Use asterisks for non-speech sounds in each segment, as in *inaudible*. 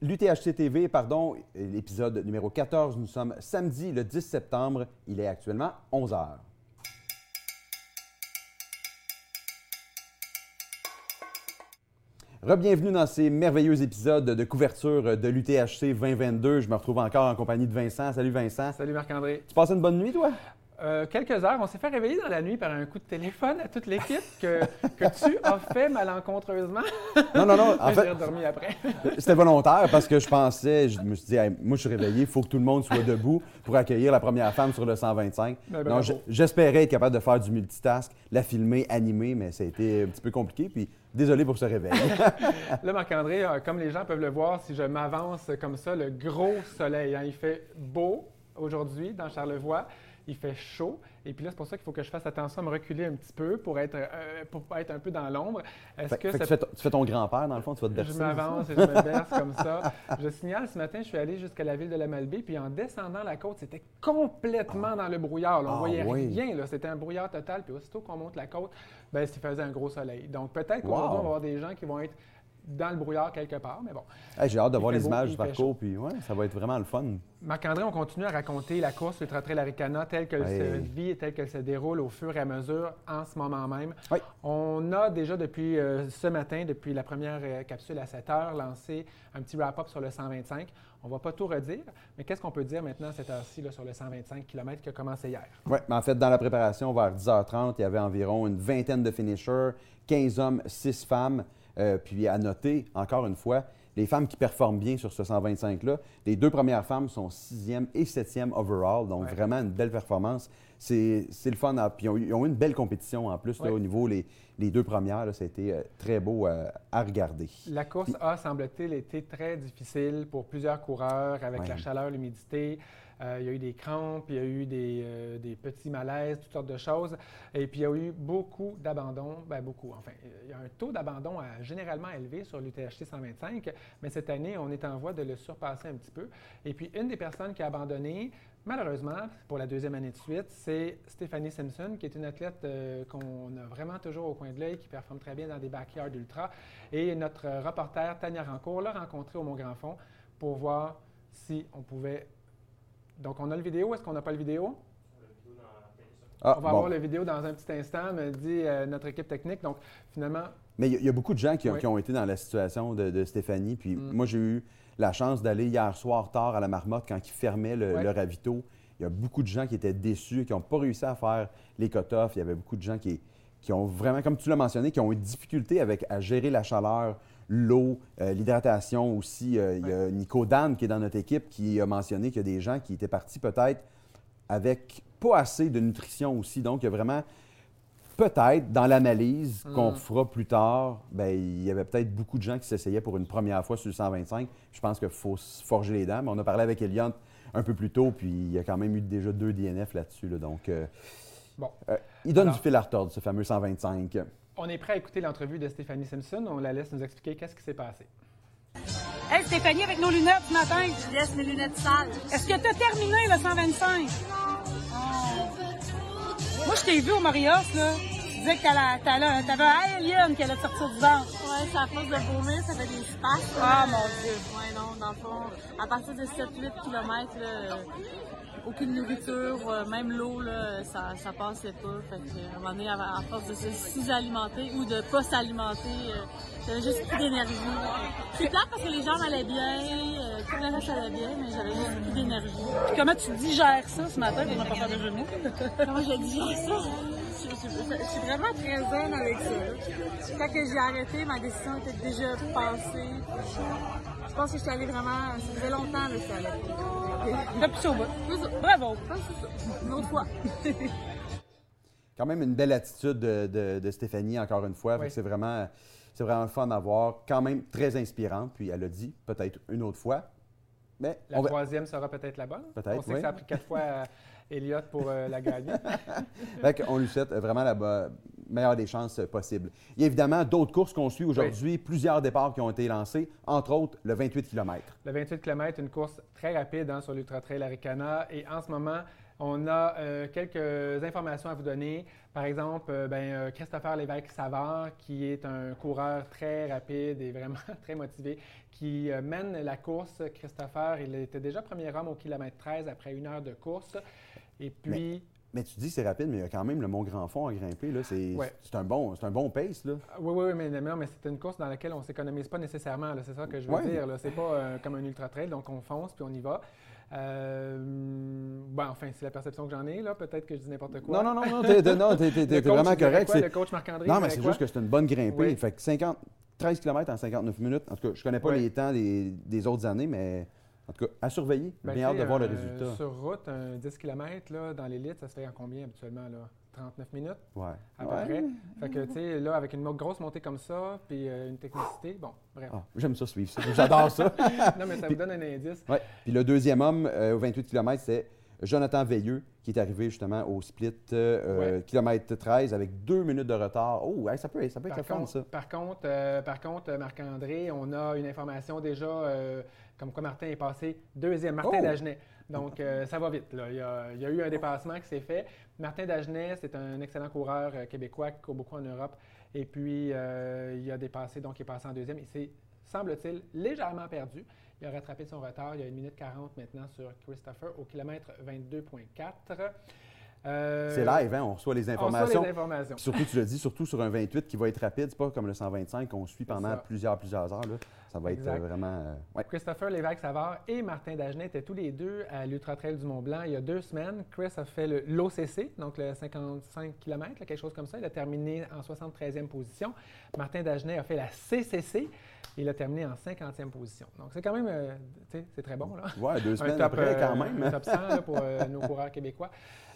L'UTHC TV, pardon, l'épisode numéro 14. Nous sommes samedi le 10 septembre. Il est actuellement 11 h. Rebienvenue dans ces merveilleux épisodes de couverture de l'UTHC 2022. Je me retrouve encore en compagnie de Vincent. Salut Vincent. Salut Marc-André. Tu passes une bonne nuit, toi? Euh, quelques heures. On s'est fait réveiller dans la nuit par un coup de téléphone à toute l'équipe que, que tu as fait malencontreusement. Non, non, non. *laughs* En fait, j'ai redormi après. *laughs* C'était volontaire parce que je pensais, je me suis dit, moi, je suis réveillé, il faut que tout le monde soit debout pour accueillir la première femme sur le 125. Ben, j'espérais être capable de faire du multitask, la filmer, animer, mais ça a été un petit peu compliqué. Puis désolé pour ce réveil. *laughs* Là, Marc-André, euh, comme les gens peuvent le voir, si je m'avance comme ça, le gros soleil, hein, il fait beau aujourd'hui dans Charlevoix il fait chaud. Et puis là, c'est pour ça qu'il faut que je fasse attention à me reculer un petit peu pour être, euh, pour être un peu dans l'ombre. Est-ce que, tu, fais ton, grand-père, dans le fond, tu vas te bercer? Je m'avance et je me berce comme ça. Je signale, ce matin, je suis allé jusqu'à la ville de la Malbaie, puis en descendant la côte, c'était complètement dans le brouillard. on ne ah voyait rien, c'était un brouillard total. Puis aussitôt qu'on monte la côte, ben, il faisait un gros soleil. Donc peut-être qu'aujourd'hui, on va avoir des gens qui vont être dans le brouillard quelque part, mais bon. J'ai hâte de voir les images du parcours, puis ouais, ça va être vraiment le fun. Marc-André, on continue à raconter la course Ultra Trail Aricana telle qu'elle se vit et telle qu'elle se déroule au fur et à mesure en ce moment même. On a déjà depuis euh, ce matin, depuis la première euh, capsule à 7 heures, lancé un petit wrap-up sur le 125. On ne va pas tout redire, mais qu'est-ce qu'on peut dire maintenant à cette heure-ci sur le 125 km qui a commencé hier? Oui, mais en fait, dans la préparation, vers 10h30, il y avait environ une vingtaine de finishers, 15 hommes, 6 femmes. Euh, puis à noter, encore une fois, les femmes qui performent bien sur ce 125-là, les deux premières femmes sont sixième et septième overall, donc vraiment une belle performance. C'est le fun. puis ils ont, eu une belle compétition en plus au niveau les, les deux premières. ça a été euh, très beau euh, à regarder. La course a, semble-t-il, été très difficile pour plusieurs coureurs avec la chaleur, l'humidité. Euh, il y a eu des crampes, il y a eu euh, des, petits malaises, toutes sortes de choses. Et puis, il y a eu beaucoup d'abandons, ben beaucoup, enfin, il y a un taux d'abandon généralement élevé sur l'UTHC 125, mais cette année, on est en voie de le surpasser un petit peu. Et puis, une des personnes qui a abandonné, Malheureusement, pour la deuxième année de suite, c'est Stéphanie Simpson, qui est une athlète euh, qu'on a vraiment toujours au coin de l'œil, qui performe très bien dans des backyards ultra. Et notre reporter, Tania Rancourt, l'a rencontrée au Mont-Grand Fond pour voir si on pouvait donc, on a le vidéo. Est-ce qu'on n'a pas le vidéo? Ah, on va avoir la vidéo dans un petit instant, me dit euh, notre équipe technique. Donc, finalement. Mais il y, a beaucoup de gens qui, ont été dans la situation de, Stéphanie. Puis mm. moi, j'ai eu la chance d'aller hier soir tard à la marmotte quand ils fermaient le, ravito. Il y a beaucoup de gens qui étaient déçus, qui n'ont pas réussi à faire les cut-offs. Il y avait beaucoup de gens qui, qui ont vraiment, comme tu l'as mentionné, qui ont eu difficulté avec, à gérer la chaleur, l'eau, euh, l'hydratation aussi. Euh, il y a Nico Dan qui est dans notre équipe qui a mentionné qu'il y a des gens qui étaient partis peut-être avec pas assez de nutrition aussi. Donc, il y a vraiment peut-être dans l'analyse qu'on mm. fera plus tard, ben, il y avait peut-être beaucoup de gens qui s'essayaient pour une première fois sur le 125. Je pense qu'il faut se forger les dents. on a parlé avec Eliant un peu plus tôt, puis il y a quand même eu déjà deux DNF là-dessus. Donc, euh, bon. il donne du fil à retordre, ce fameux 125. On est prêt à écouter l'entrevue de Stéphanie Simpson. On la laisse nous expliquer qu'est-ce qui s'est passé. Hey Stéphanie, avec nos lunettes ce matin. Je laisse mes lunettes sales. Est-ce que tu as terminé le 125? Non. Je t'ai vu au Marios, là. Tu disais que t'avais un alien qui allait sortir du ventre. Ouais, c'est à force de vomir, ça fait des spasmes. Ah, mon Dieu. Ouais, non, dans le fond, à partir de 7-8 km, là, aucune nourriture, euh, même l'eau, ça, ça passait pas. Fait que, à un moment donné, à, force de se sous-alimenter ou de pas s'alimenter, euh, j'avais juste plus d'énergie. C'est plate parce que les gens allaient bien, euh, tout le reste allait bien, mais j'avais juste plus d'énergie. comment tu digères ça ce matin pour ne pas faire de genoux? Comment je digère ça? Je, suis vraiment très zen avec ça. Quand j'ai arrêté, ma décision était déjà passée. Je pense que je suis allée vraiment. Ça faisait longtemps que je suis allée. Plus au Bravo! Une autre fois. *laughs* Quand même une belle attitude de, Stéphanie, encore une fois. C'est vraiment, c'est vraiment fun à voir. Quand même très inspirante. Puis elle a dit, peut-être une autre fois. Mais la troisième sera peut-être la bonne. Peut-être. On sait que ça a pris quatre fois *laughs* Elliott pour euh, la gagner. *laughs* on lui souhaite vraiment la meilleure des chances possibles. Il y a évidemment d'autres courses qu'on suit aujourd'hui, plusieurs départs qui ont été lancés, entre autres le 28 km. Le 28 km, une course très rapide hein, sur l'Ultra Trail Aricana. Et en ce moment, On a euh, quelques informations à vous donner. Par exemple, euh, ben, euh, Christopher Lévesque-Savard, qui est un coureur très rapide et vraiment *laughs* très motivé, qui mène la course. Christopher, il était déjà premier homme au kilomètre 13 après une heure de course. Et puis... Mais... tu dis que c'est rapide, mais il y a quand même le Mont Grand Fond à grimper. C'est un, bon, un bon pace. Là. Ah, oui, oui, mais, mais c'est une course dans laquelle on ne s'économise pas nécessairement. C'est ça que je veux dire. C'est pas comme un ultra-trail, donc on fonce puis on y va. Euh, ben, enfin, c'est la perception que j'en ai, là. Peut-être que je dis n'importe quoi. Non, non, non, non, t'es, vraiment correct. Quoi, le coach Marc-André? Non, mais c'est juste que c'est une bonne grimpée. Fait que 50, 13 km en 59 minutes. En tout cas, je connais pas les temps des, des, autres années, mais en tout cas, à surveiller. Ben, bien hâte de voir le résultat. Sur route, un 10 km là, dans l'élite, ça se fait en combien habituellement? Là? 39 minutes. Ouais. À peu près. Fait que, tu sais, là, avec une grosse montée comme ça, puis euh, une technicité, bon, bref. Ah, j'aime ça suivre ça. J'adore ça. *laughs* non, mais ça vous donne un indice. Ouais. Puis le deuxième homme euh, au 28 km, c'est Jonathan Veilleux, qui est arrivé justement au split euh, kilomètre 13 avec deux minutes de retard. Oh, ça peut, ça peut être fun, ça. Par contre, par contre Marc-André, on a une information déjà comme quoi Martin est passé deuxième. Martin oh! Dagenet. Donc, euh, ça va vite. Il, y a, eu un dépassement qui s'est fait. Martin Dagenet, c'est un excellent coureur euh, québécois qui court beaucoup en Europe. Et puis, euh, il a dépassé, donc il est passé en deuxième. Il s'est, semble-t-il, légèrement perdu. Il a rattrapé son retard. Il y a 1 minute 40 maintenant sur Christopher au kilomètre 22,4. Euh, c'est live, hein? on reçoit les informations. On reçoit les informations. Surtout, tu le dis, surtout sur un 28 qui va être rapide. C'est pas comme le 125 qu'on suit pendant plusieurs, plusieurs heures. Ça va être euh, vraiment. Euh, Christopher Lévesque-Savard et Martin Dagenet étaient tous les deux à l'Ultra Trail du Mont-Blanc il y a deux semaines. Chris a fait l'OCC, donc le 55 km, quelque chose comme ça. Il a terminé en 73e position. Martin Dagenet a fait la CCC. Il a terminé en 50e position. Donc, c'est quand même, c'est très bon. Là. Ouais, deux semaines après, quand même. Un top 100 pour nos coureurs québécois.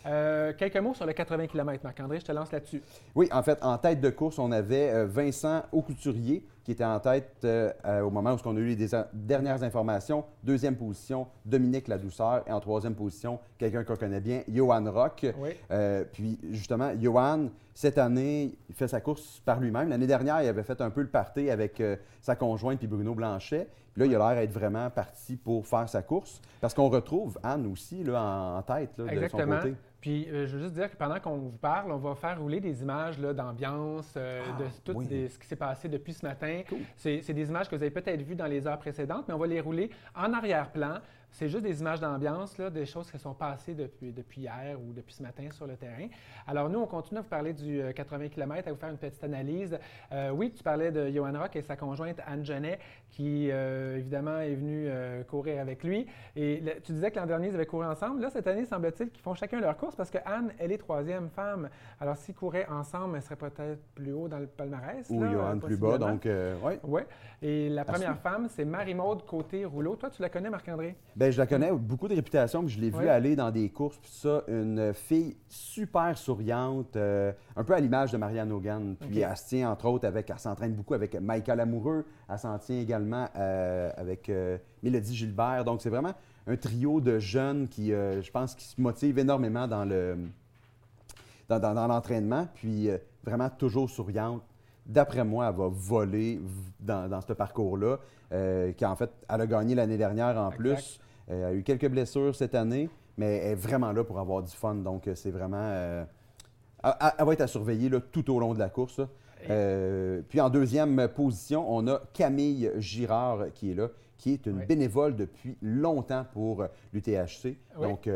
Euh, quelques mots sur le 80 km, Marc-André, je te lance là-dessus. Oui, en fait, en tête de course, on avait euh, Vincent Aucouturier qui était en tête euh, au moment où on a eu les dernières informations. Deuxième position, Dominique Ladouceur. Et en troisième position, quelqu'un qu'on connaît bien, Johan Rock. puis justement, Johan, cette année, il fait sa course par lui-même. L'année dernière, il avait fait un peu le party avec sa conjointe puis Bruno Blanchet. Puis là, il a l'air d'être vraiment parti pour faire sa course. Parce qu'on retrouve Anne aussi là, en, tête là, de son côté. Puis, euh, je veux juste dire que pendant qu'on vous parle, on va faire rouler des images d'ambiance, euh, de ah, tout ce qui s'est passé depuis ce matin. C'est des images que vous avez peut-être vues dans les heures précédentes, mais on va les rouler en arrière-plan. C'est juste des images d'ambiance, des choses qui sont passées depuis, depuis hier ou depuis ce matin sur le terrain. Alors, nous, on continue à vous parler du 80 euh, km, à vous faire une petite analyse. Euh, oui, tu parlais de Johan Rock et sa conjointe Anne Genet, qui, euh, évidemment, est venue courir avec lui. Et tu disais que l'an dernier, ils avaient couru ensemble. Là, cette année, semble-t-il qu'ils font chacun leur course parce que Anne, elle est troisième femme. Alors, s'ils couraient ensemble, elle serait peut-être plus haut dans le palmarès. Ou Johan plus bas, donc, oui. Oui. Et la première femme, c'est Marie-Maude Côté-Rouleau. Toi, tu la connais, Marc-André? Bien, je la connais, beaucoup de réputation, je l'ai vue aller dans des courses, puis ça, une fille super souriante, euh, un peu à l'image de Marianne Hogan. Puis elle se tient, entre autres, avec, elle s'entraîne beaucoup avec Michael Amoureux, elle s'en tient également euh, avec euh, Mélodie Gilbert. Donc, c'est vraiment un trio de jeunes qui, je pense, qui se motivent énormément dans le dans, l'entraînement, puis vraiment toujours souriante. D'après moi, elle va voler dans, ce parcours-là, qui en fait, elle a gagné l'année dernière en plus. Elle a eu quelques blessures cette année, mais elle est vraiment là pour avoir du fun. Donc, euh, c'est vraiment. Euh, elle, va être à surveiller tout au long de la course. Euh, puis en deuxième position, on a Camille Girard qui est là, qui est une bénévole depuis longtemps pour l'UTHC. Donc,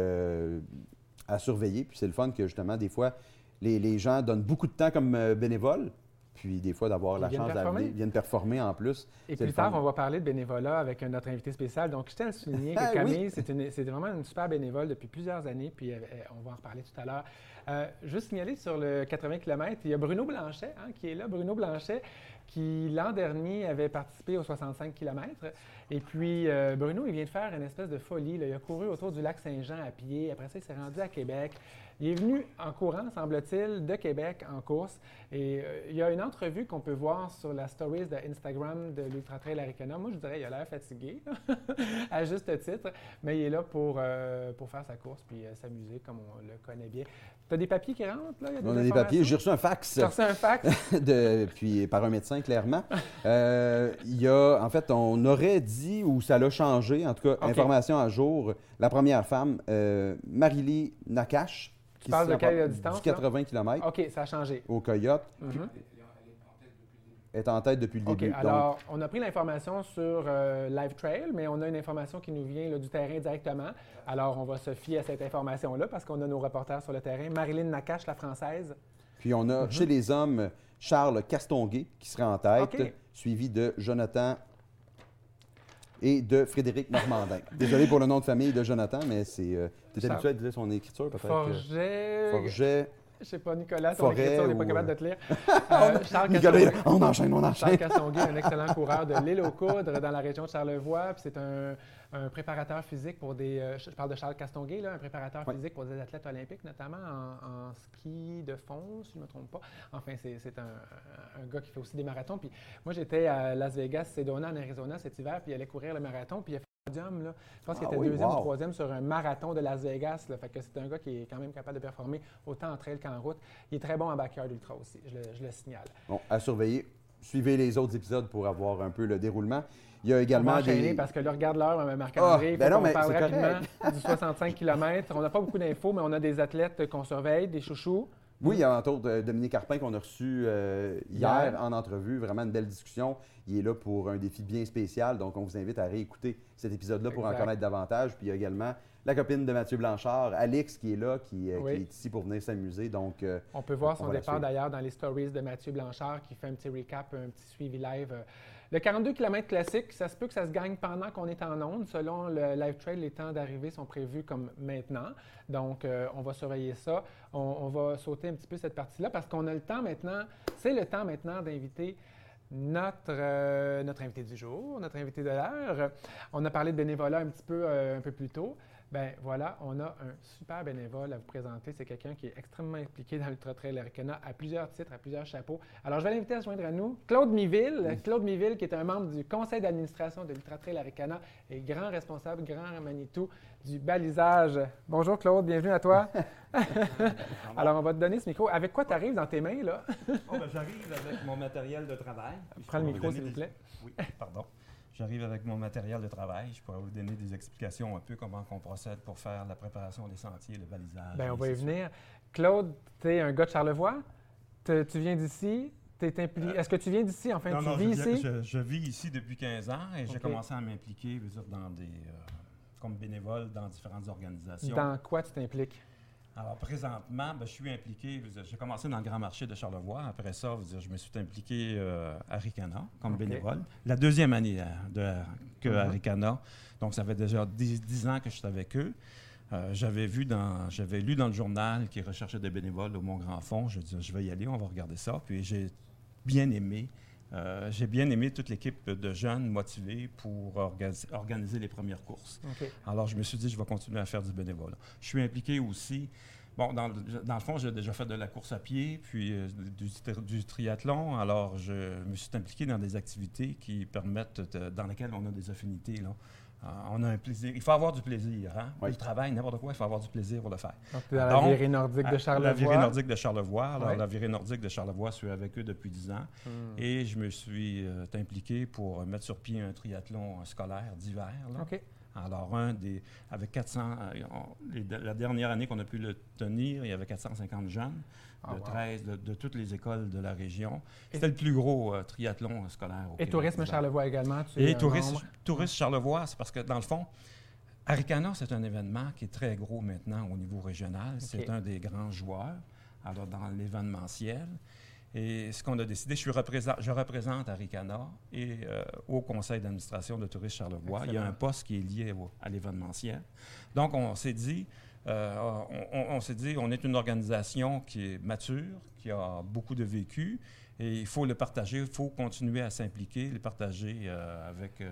à surveiller. Puis c'est le fun que justement, des fois, les, les, gens donnent beaucoup de temps comme bénévoles, puis des fois d'avoir la chance d'aller, viennent performer en plus. Et plus tard, on va parler de bénévolat avec notre invité spécial. Donc, je tiens à souligner *laughs* que ah Camille, c'est vraiment une super bénévole depuis plusieurs années, puis euh, on va en reparler tout à l'heure. Euh, juste signaler sur le 80 km, il y a Bruno Blanchet hein, qui est là. Bruno Blanchet, qui l'an dernier avait participé aux 65 km. Et puis, euh, Bruno, il vient de faire une espèce de folie. Il a couru autour du lac Saint-Jean à pied. Après ça, il s'est rendu à Québec. Il est venu en courant, semble-t-il, de Québec en course. Et euh, il y a une entrevue qu'on peut voir sur la stories de Instagram de l'Ultra Trail Aricana. Moi, je dirais qu'il a l'air fatigué, *laughs* à juste titre, mais il est là pour, euh, pour faire sa course puis s'amuser comme on le connaît bien. Tu as des papiers qui rentrent, là? Il y a des on a des papiers. J'ai reçu un fax. As reçu un fax? *laughs* de, puis par un médecin, clairement. Euh, il y a, en fait, on aurait dit, ou ça l'a changé, en tout cas, information à jour, la première femme, euh, Marily Nakache. Tu parles de quelle distance? 80 km. OK, ça a changé. Au Coyote. Mm-hmm est en tête depuis le début. Alors, on a pris l'information sur euh, Live Trail, mais on a une information qui nous vient du terrain directement. Alors, on va se fier à cette information-là parce qu'on a nos reporters sur le terrain. Marilyn Nakache, la française. Puis on a mhm. chez les hommes Charles Castonguay qui sera en tête, suivi de Jonathan et de Frédéric Normandin. *laughs* Désolé pour le nom de famille de Jonathan, mais c'est. Euh, tu es habitué à dire son écriture, peut-être? Forget. Forget. Je sais pas, Nicolas, ton écriture n'est pas capable de te lire. Euh, Charles *laughs* Nicolas, on enchaîne, on enchaîne. Charles un excellent coureur de l'île aux Coudres dans la région de Charlevoix. Puis c'est un, préparateur physique pour des. Euh, je parle de Charles Castonguay, là, un préparateur physique pour des athlètes olympiques, notamment en, ski de fond, si je ne me trompe pas. Enfin, c'est un, gars qui fait aussi des marathons. Puis moi, j'étais à Las Vegas, Sedona, en Arizona cet hiver, puis il allait courir le marathon. Puis il Là. Je pense qu'il ah était deuxième ou troisième sur un marathon de Las Vegas. Là. Fait que c'est un gars qui est quand même capable de performer autant en trail qu'en route. Il est très bon en backyard ultra aussi, je le, signale. Bon, à surveiller. Suivez les autres épisodes pour avoir un peu le déroulement. Il y a également des... parce que là, regarde l'heure, Marc-André. Ah, ben on parle rapidement du 65 km. On n'a pas beaucoup d'infos, mais on a des athlètes qu'on surveille, des chouchous. Oui, il y a entre autres Dominique Carpin qu'on a reçu euh, hier, en entrevue. Vraiment une belle discussion. Il est là pour un défi bien spécial. Donc, on vous invite à réécouter cet épisode-là pour en connaître davantage. Puis il y a également la copine de Mathieu Blanchard, Alix, qui est là, qui, euh, est ici pour venir s'amuser. Donc, euh, on peut voir son départ d'ailleurs dans les stories de Mathieu Blanchard qui fait un petit recap, un petit suivi live. Le 42 km classique, ça se peut que ça se gagne pendant qu'on est en onde. Selon le Live Trail, les temps d'arrivée sont prévus comme maintenant. Donc, euh, on va surveiller ça. On, va sauter un petit peu cette partie-là parce qu'on a le temps maintenant. C'est le temps maintenant d'inviter notre, euh, notre invité du jour, notre invité de l'heure. On a parlé de bénévolat un petit peu, euh, un peu plus tôt. Ben voilà, on a un super bénévole à vous présenter. C'est quelqu'un qui est extrêmement impliqué dans l'Ultra Trail Arcana à plusieurs titres, à plusieurs chapeaux. Alors, je vais l'inviter à se joindre à nous. Claude Miville. Claude Miville, qui est un membre du conseil d'administration de l'Ultra Trail Arcana et grand responsable, grand Manitou du balisage. Bonjour Claude, bienvenue à toi. *laughs* Alors, on va te donner ce micro. Avec quoi tu arrives dans tes mains, là? oh, ben, J'arrive avec mon matériel de travail. Prends le micro, s'il vous plaît. Oui, pardon. J'arrive avec mon matériel de travail. Je pourrais vous donner des explications un peu comment on procède pour faire la préparation des sentiers, le balisage. Bien, on va y venir. Claude, tu es un gars de Charlevoix? tu viens d'ici? Euh, est-ce que tu viens d'ici? Enfin, non, tu non, vis je ici? Je, vis ici depuis 15 ans et j'ai commencé à m'impliquer dans des, euh, comme bénévole dans différentes organisations. Dans quoi tu t'impliques? Alors, présentement, ben, je suis impliqué. J'ai commencé dans le Grand Marché de Charlevoix. Après ça, je me suis impliqué euh, à Ricana comme bénévole. La deuxième année euh, de, que à mhm. Ricana. Donc, ça fait déjà dix, ans que je suis avec eux. Euh, j'avais vu dans, j'avais lu dans le journal qu'ils recherchaient des bénévoles au Mont Grand Fond. Je dis, je vais y aller, on va regarder ça. Puis j'ai bien aimé euh, j'ai bien aimé toute l'équipe de jeunes motivés pour organiser les premières courses. Alors, je me suis dit, je vais continuer à faire du bénévolat. Je suis impliqué aussi. Bon, dans, le fond, j'ai déjà fait de la course à pied, puis euh, du, triathlon. Alors, je me suis impliqué dans des activités qui permettent, dans lesquelles on a des affinités. Là. Ah, on a un plaisir. Il faut avoir du plaisir. Hein? Oui. travail, n'importe quoi, il faut avoir du plaisir pour le faire. Donc, la virée nordique de Charlevoix. La virée nordique de Charlevoix. Alors, la virée nordique de Charlevoix, je suis avec eux depuis 10 ans. Hmm. Et je me suis euh, impliqué pour mettre sur pied un triathlon scolaire d'hiver. OK. Alors, un des, avec 400, euh, la dernière année qu'on a pu le tenir, il y avait 450 jeunes. Ah, de 13 de, toutes les écoles de la région. C'était le plus gros euh, triathlon scolaire au Et Tourisme Charlevoix également? Et Tourisme, tourisme Charlevoix, c'est parce que, dans le fond, Aricana, c'est un événement qui est très gros maintenant au niveau régional. C'est un des grands joueurs alors dans l'événementiel. Et ce qu'on a décidé, je, suis je représente Aricana et euh, au conseil d'administration de Tourisme Charlevoix. Il y a un poste qui est lié à l'événementiel. Donc, on s'est dit, euh, on, s'est dit, on est une organisation qui est mature, qui a beaucoup de vécu, et il faut le partager, il faut continuer à s'impliquer, le partager euh, avec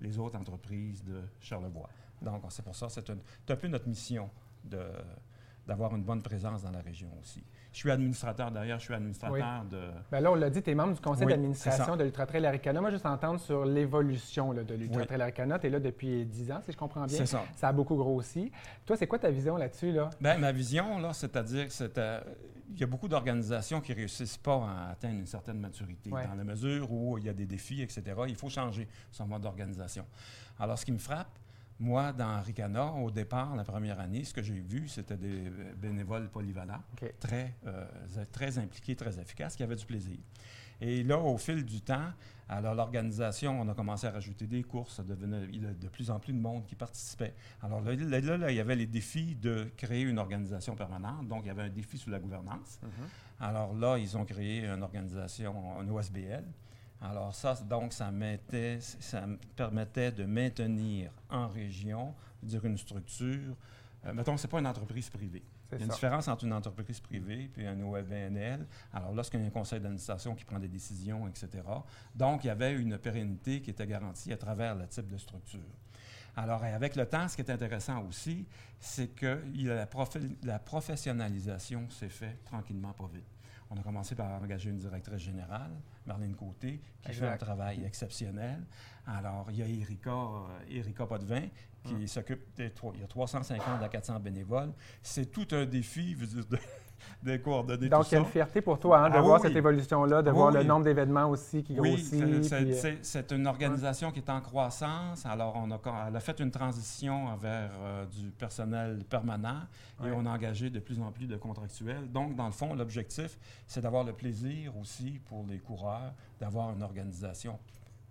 les autres entreprises de Charlevoix. Donc, c'est pour ça, c'est un, peu notre mission de, d'avoir une bonne présence dans la région aussi. Je suis administrateur d'ailleurs, je suis administrateur de. Bien là, on l'a dit, tu es membre du conseil d'administration de l'Ultra Trail Aricana. Moi, juste entendre sur l'évolution de l'Ultra Trail Aricana. Tu es là depuis 10 ans, si je comprends bien. C'est ça. Ça a beaucoup grossi. Toi, c'est quoi ta vision là-dessus? Là? Bien, ma vision, là, c'est-à-dire que il y a beaucoup d'organisations qui ne réussissent pas à atteindre une certaine maturité. Dans la mesure où il y a des défis, etc., il faut changer son mode d'organisation. Alors, ce qui me frappe, moi, dans Ricana, au départ, la première année, ce que j'ai vu, c'était des bénévoles polyvalents, très, euh, très impliqués, très efficaces, qui avaient du plaisir. Et là, au fil du temps, alors l'organisation, on a commencé à rajouter des courses, ça devenait de plus en plus de monde qui participait. Alors là, là, il y avait les défis de créer une organisation permanente, donc il y avait un défi sur la gouvernance. Mm-hmm. Alors là, ils ont créé une organisation, un OSBL. Alors ça, donc, ça, mettait, ça me permettait de maintenir en région, dire une structure. Euh, mettons, ce n'est pas une entreprise privée. Il y a une différence entre une entreprise privée et un OBNL. Alors, lorsqu'il y a un conseil d'administration qui prend des décisions, etc. Donc, il y avait une pérennité qui était garantie à travers le type de structure. Alors, avec le temps, ce qui est intéressant aussi, c'est que la, la professionnalisation s'est faite tranquillement, pas vite. On a commencé par engager une directrice générale, Marlène Côté, qui fait un travail exceptionnel. Alors, il y a Erika, euh, Erika Potvin, qui hum. s'occupe des... Il y a 350 à 400 bénévoles. C'est tout un défi, vous dire, de, *laughs* des coordonnées. Donc, il y a une fierté pour toi hein, de ah voir cette évolution-là, de voir le nombre d'événements aussi qui grossit. Oui, euh, c'est une organisation qui est en croissance. Alors, on a, elle a fait une transition vers euh, du personnel permanent et on a engagé de plus en plus de contractuels. Donc, dans le fond, l'objectif, c'est d'avoir le plaisir aussi pour les coureurs d'avoir une organisation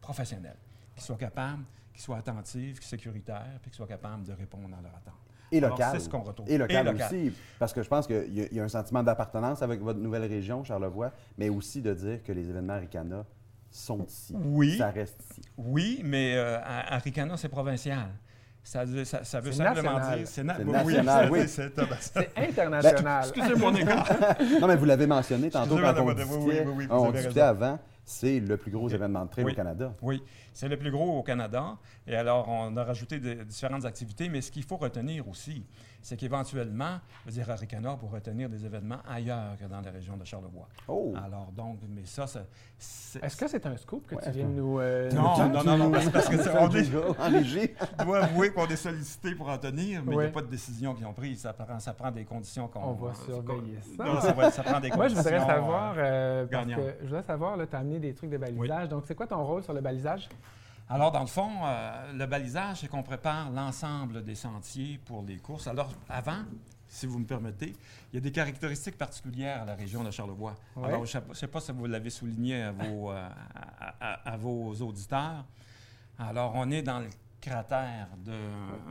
professionnelle qui soit capable, qui soit attentive, qui sécuritaire, puis qui soit capable de répondre à leurs attentes. Et local. ce qu'on retrouve. Et local, aussi, parce que je pense qu'il y, a un sentiment d'appartenance avec votre nouvelle région, Charlevoix, mais aussi de dire que les événements Ricana sont ici. Oui. Ça reste ici. Oui, mais euh, à, Ricana, c'est provincial. Ça, ça, veut simplement dire. C'est national, *laughs* oui. *laughs* C'est international. Ben, excusez mon égard. *laughs* non, mais vous l'avez mentionné tantôt quand on discutait, oui, oui, on discutait avant c'est le plus gros événement de trail au Canada. Oui, c'est le plus gros au Canada. Et alors, on a rajouté de, différentes activités, mais ce qu'il faut retenir aussi, c'est qu'éventuellement, je veux dire, Aricana pour retenir des événements ailleurs que dans la région de Charlevoix. Oh! Alors, donc, mais ça, c'est... Est-ce que c'est un scoop que tu viens de nous... Euh, non, non, non, non, parce que c'est... *laughs* *laughs* Je dois avouer qu'on est sollicité pour en tenir, mais il n'y a pas de décision qu'ils ont prise. Ça prend, ça prend des conditions qu'on... On va surveiller ça. Non, ça, va, ça, prend des conditions Moi, je voudrais savoir, euh, parce que je voudrais savoir, tu as amené des trucs de balisage. Donc, c'est quoi ton rôle sur le balisage? Alors, dans le fond, euh, le balisage, c'est qu'on prépare l'ensemble des sentiers pour les courses. Alors, avant, si vous me permettez, il y a des caractéristiques particulières à la région de Charlevoix. Alors, je ne sais pas si vous l'avez souligné à vos, euh, à, vos, auditeurs. Alors, on est dans le cratère de,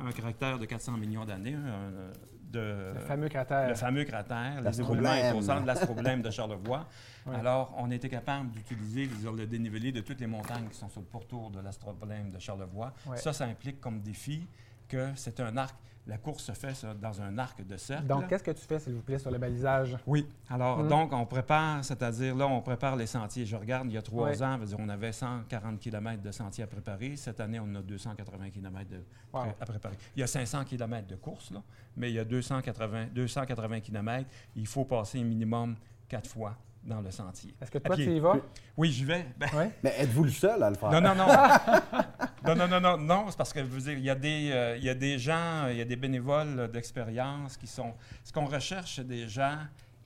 un cratère de 400 millions d'années, le fameux cratère. Le fameux cratère. Les éboulements est au centre de l'astroblème de Charlevoix. *laughs* Alors, on était capable d'utiliser le dénivelé de toutes les montagnes qui sont sur le pourtour de l'astroblème de Charlevoix. Ça, ça implique comme défi que c'est un arc la course se fait dans un arc de cercle. Donc, qu'est-ce que tu fais, s'il vous plaît, sur le balisage? Oui. Alors, hum. donc, on prépare, c'est-à-dire, là, on prépare les sentiers. Je regarde, il y a trois ans, on avait 140 km de sentiers à préparer. Cette année, on a 280 km à préparer. Il y a 500 km de course, là, mais il y a 280, 280 km. Il faut passer un minimum quatre fois dans le sentier. Est-ce que toi, tu y vas? Oui, j'y vais. Ben, Mais êtes-vous le seul à le faire? Non, non, non. *laughs* non, non, non, non, non, c'est parce que, je veux dire, il y, a des, euh, il y a des gens, il y a des bénévoles d'expérience qui sont... Ce qu'on recherche, c'est des gens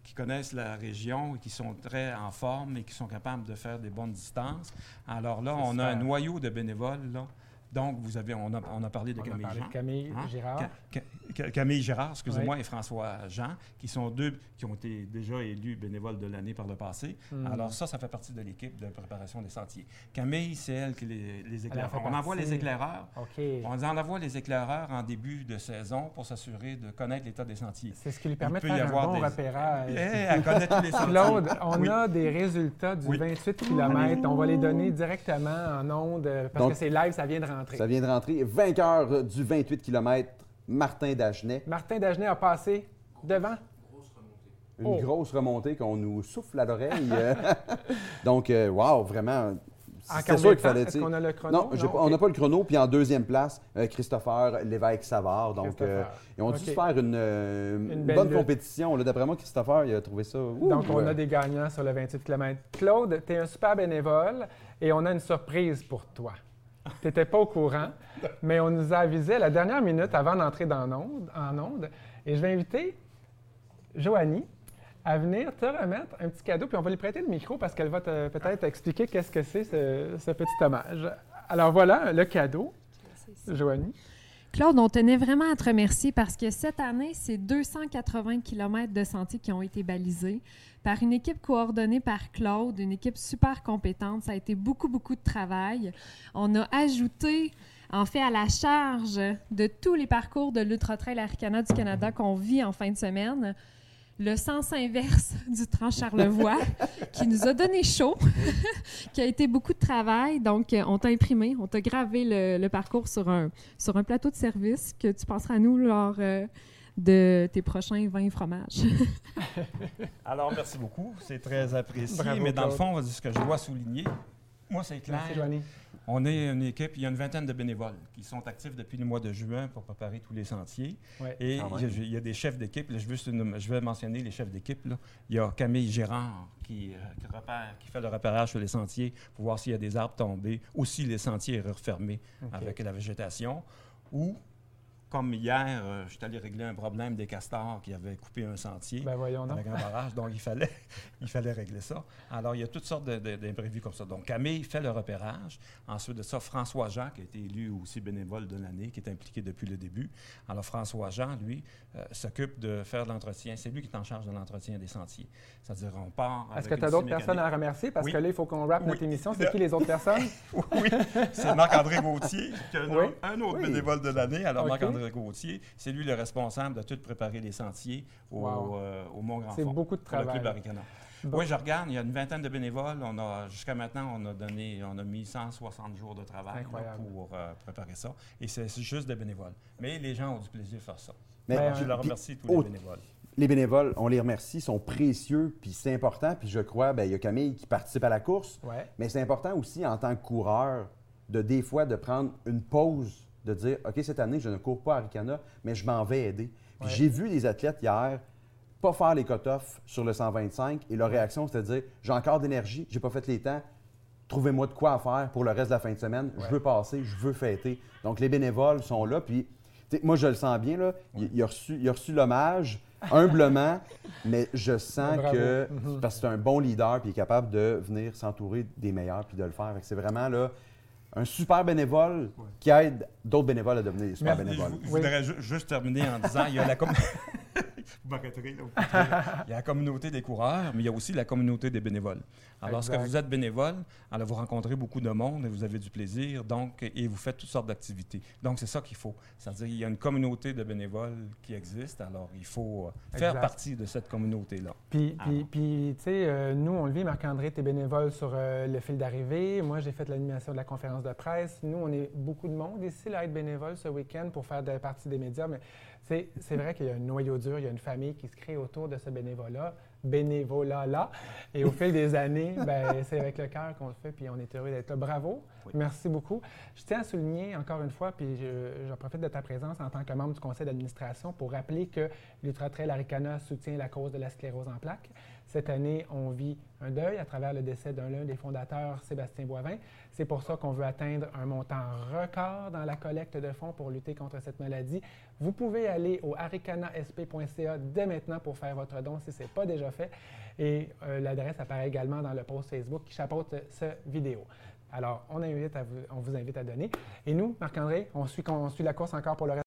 qui connaissent la région et qui sont très en forme et qui sont capables de faire des bonnes distances. Alors là, on a un noyau de bénévoles, là, donc, vous avez, on, a, on a parlé de Camille, Jean, Camille hein? Girard. Camille Girard, excusez-moi, et François Jean, qui sont deux qui ont été déjà élus bénévoles de l'année par le passé. Hmm. Alors ça, ça fait partie de l'équipe de préparation des sentiers. Camille, c'est elle qui les, les éclaire. On envoie les éclaireurs. On envoie les éclaireurs en début de saison pour s'assurer de connaître l'état des sentiers. C'est ce qui lui permet de faire un bon des... repérage. Eh, connaître tous les *laughs* sentiers. Claude, on a des résultats du 28 km. On va les donner directement en ondes parce que c'est live, ça vient de rentrer. Ça vient de rentrer. Vainqueur du 28 km, Martin Dagenet. Martin Dagenet a passé devant. Une oh. grosse remontée qu'on nous souffle à l'oreille. *laughs* *laughs* Donc, euh, wow, vraiment, C'était sûr qu'il fallait. Est-ce qu'on a le chrono? Non, on n'a pas le chrono. Puis en deuxième place, euh, Christopher Lévesque-Savard. Donc, euh, ils ont dû se faire une, euh, bonne, compétition. D'après moi, Christopher, il a trouvé ça. donc, on a des gagnants sur le 28 km. Claude, tu es un super bénévole et on a une surprise pour toi. Tu n'étais pas au courant, mais on nous a avisé à la dernière minute avant d'entrer dans en onde. Et je vais inviter Joanie à venir te remettre un petit cadeau, puis on va lui prêter le micro parce qu'elle va peut-être expliquer qu'est-ce que c'est ce, petit hommage. Alors voilà le cadeau, Joanie. Claude, on tenait vraiment à te remercier parce que cette année, c'est 280 km de sentiers qui ont été balisés par une équipe coordonnée par Claude, une équipe super compétente. Ça a été beaucoup, beaucoup de travail. On a ajouté, en fait, à la charge de tous les parcours de l'Ultra Trail Aricana du Canada qu'on vit en fin de semaine, le sens inverse *laughs* du Trans-Charlevoix, qui nous a donné chaud, *laughs* qui a été beaucoup de travail. Donc, euh, on t'a imprimé, on t'a gravé le, parcours sur un, sur un plateau de service que tu passeras à nous lors euh, de tes prochains vins et fromages. *laughs* Alors, merci beaucoup. C'est très apprécié. mais dans le fond, ce que je dois souligner, moi, c'est clair. Merci, on est une équipe, il y a une vingtaine de bénévoles qui sont actifs depuis le mois de juin pour préparer tous les sentiers. Et il y, a, des chefs d'équipe. Je, je, vais mentionner les chefs d'équipe. Il y a Camille Gérard qui, euh, qui, fait le repérage sur les sentiers pour voir s'il y a des arbres tombés ou si les sentiers sont refermés avec la végétation. Ou comme hier, euh, je suis allé régler un problème des castors qui avaient coupé un sentier ben avec un barrage, donc il fallait, *laughs* il fallait régler ça. Alors, il y a toutes sortes d'imprévus comme ça. Donc, Camille fait le repérage. Ensuite de ça, François Jean, qui a été élu aussi bénévole de l'année, qui est impliqué depuis le début. Alors, François Jean, lui, euh, s'occupe de faire l'entretien. C'est lui qui est en charge de l'entretien des sentiers. C'est-à-dire, on part. Est-ce que tu as d'autres personnes à remercier? Parce que là, il faut qu'on rappe notre émission. C'est qui les autres *laughs* personnes? oui, c'est Marc-André Gauthier, qui est un, autre bénévole de l'année. Alors, Marc-André c'est lui le responsable de tout préparer les sentiers au, euh, Mont-Grand-Fort. C'est beaucoup de travail. Oui, je regarde, il y a une vingtaine de bénévoles. On a, jusqu'à maintenant, on a donné, on a mis 160 jours de travail pour euh, préparer ça. Et c'est juste des bénévoles. Mais les gens ont du plaisir de faire ça. Mais, je leur remercie tous les bénévoles. Les bénévoles, on les remercie, sont précieux, puis c'est important. Puis je crois, bien, il y a Camille qui participe à la course. Mais c'est important aussi en tant que coureur de des fois de prendre une pause de dire OK, cette année, je ne cours pas à Ricana, mais je m'en vais aider. J'ai vu des athlètes hier pas faire les cut-offs sur le 125 et leur réaction, c'était de dire J'ai encore d'énergie, j'ai pas fait les temps, trouvez-moi de quoi faire pour le reste de la fin de semaine, je veux passer, je veux fêter. Donc les bénévoles sont là, puis moi je le sens bien, là, il, a reçu, reçu l'hommage humblement, *laughs* mais je sens que, *laughs* parce que c'est un bon leader, puis il est capable de venir s'entourer des meilleurs, puis de le faire. C'est vraiment là un super bénévole qui aide d'autres bénévoles à devenir super bénévoles. Je, voudrais juste terminer en disant, il y a la *laughs* *laughs* il y a la communauté des coureurs, mais il y a aussi la communauté des bénévoles. Alors, lorsque vous êtes bénévole, alors vous rencontrez beaucoup de monde et vous avez du plaisir, donc, et vous faites toutes sortes d'activités. Donc, c'est ça qu'il faut. C'est-à-dire qu'il y a une communauté de bénévoles qui existe, alors il faut euh, faire partie de cette communauté-là. Puis, puis, puis tu sais, euh, nous, on le vit, Marc-André, tu es bénévole sur euh, le fil d'arrivée. Moi, j'ai fait l'animation de la conférence de presse. Nous, on est beaucoup de monde ici à être bénévole ce week-end pour faire partie des médias, mais c'est vrai qu'il y a un noyau dur, il y a une famille qui se crée autour de ce bénévolat, bénévolat-là. Et au fil des années, *laughs* ben, c'est avec le cœur qu'on le fait, puis on est heureux d'être là. Bravo, merci beaucoup. Je tiens à souligner encore une fois, puis je, profite de ta présence en tant que membre du conseil d'administration pour rappeler que l'Ultra Trail Aricana soutient la cause de la sclérose en plaques. Cette année, on vit un deuil à travers le décès d'un des fondateurs, Sébastien Boivin. C'est pour ça qu'on veut atteindre un montant record dans la collecte de fonds pour lutter contre cette maladie. Vous pouvez aller au aricanasp.ca dès maintenant pour faire votre don si ce n'est pas déjà fait. Et euh, l'adresse apparaît également dans le post Facebook qui chapeaute cette vidéo. Alors, on, vous invite à donner. Et nous, Marc-André, on suit, on suit la course encore pour le reste.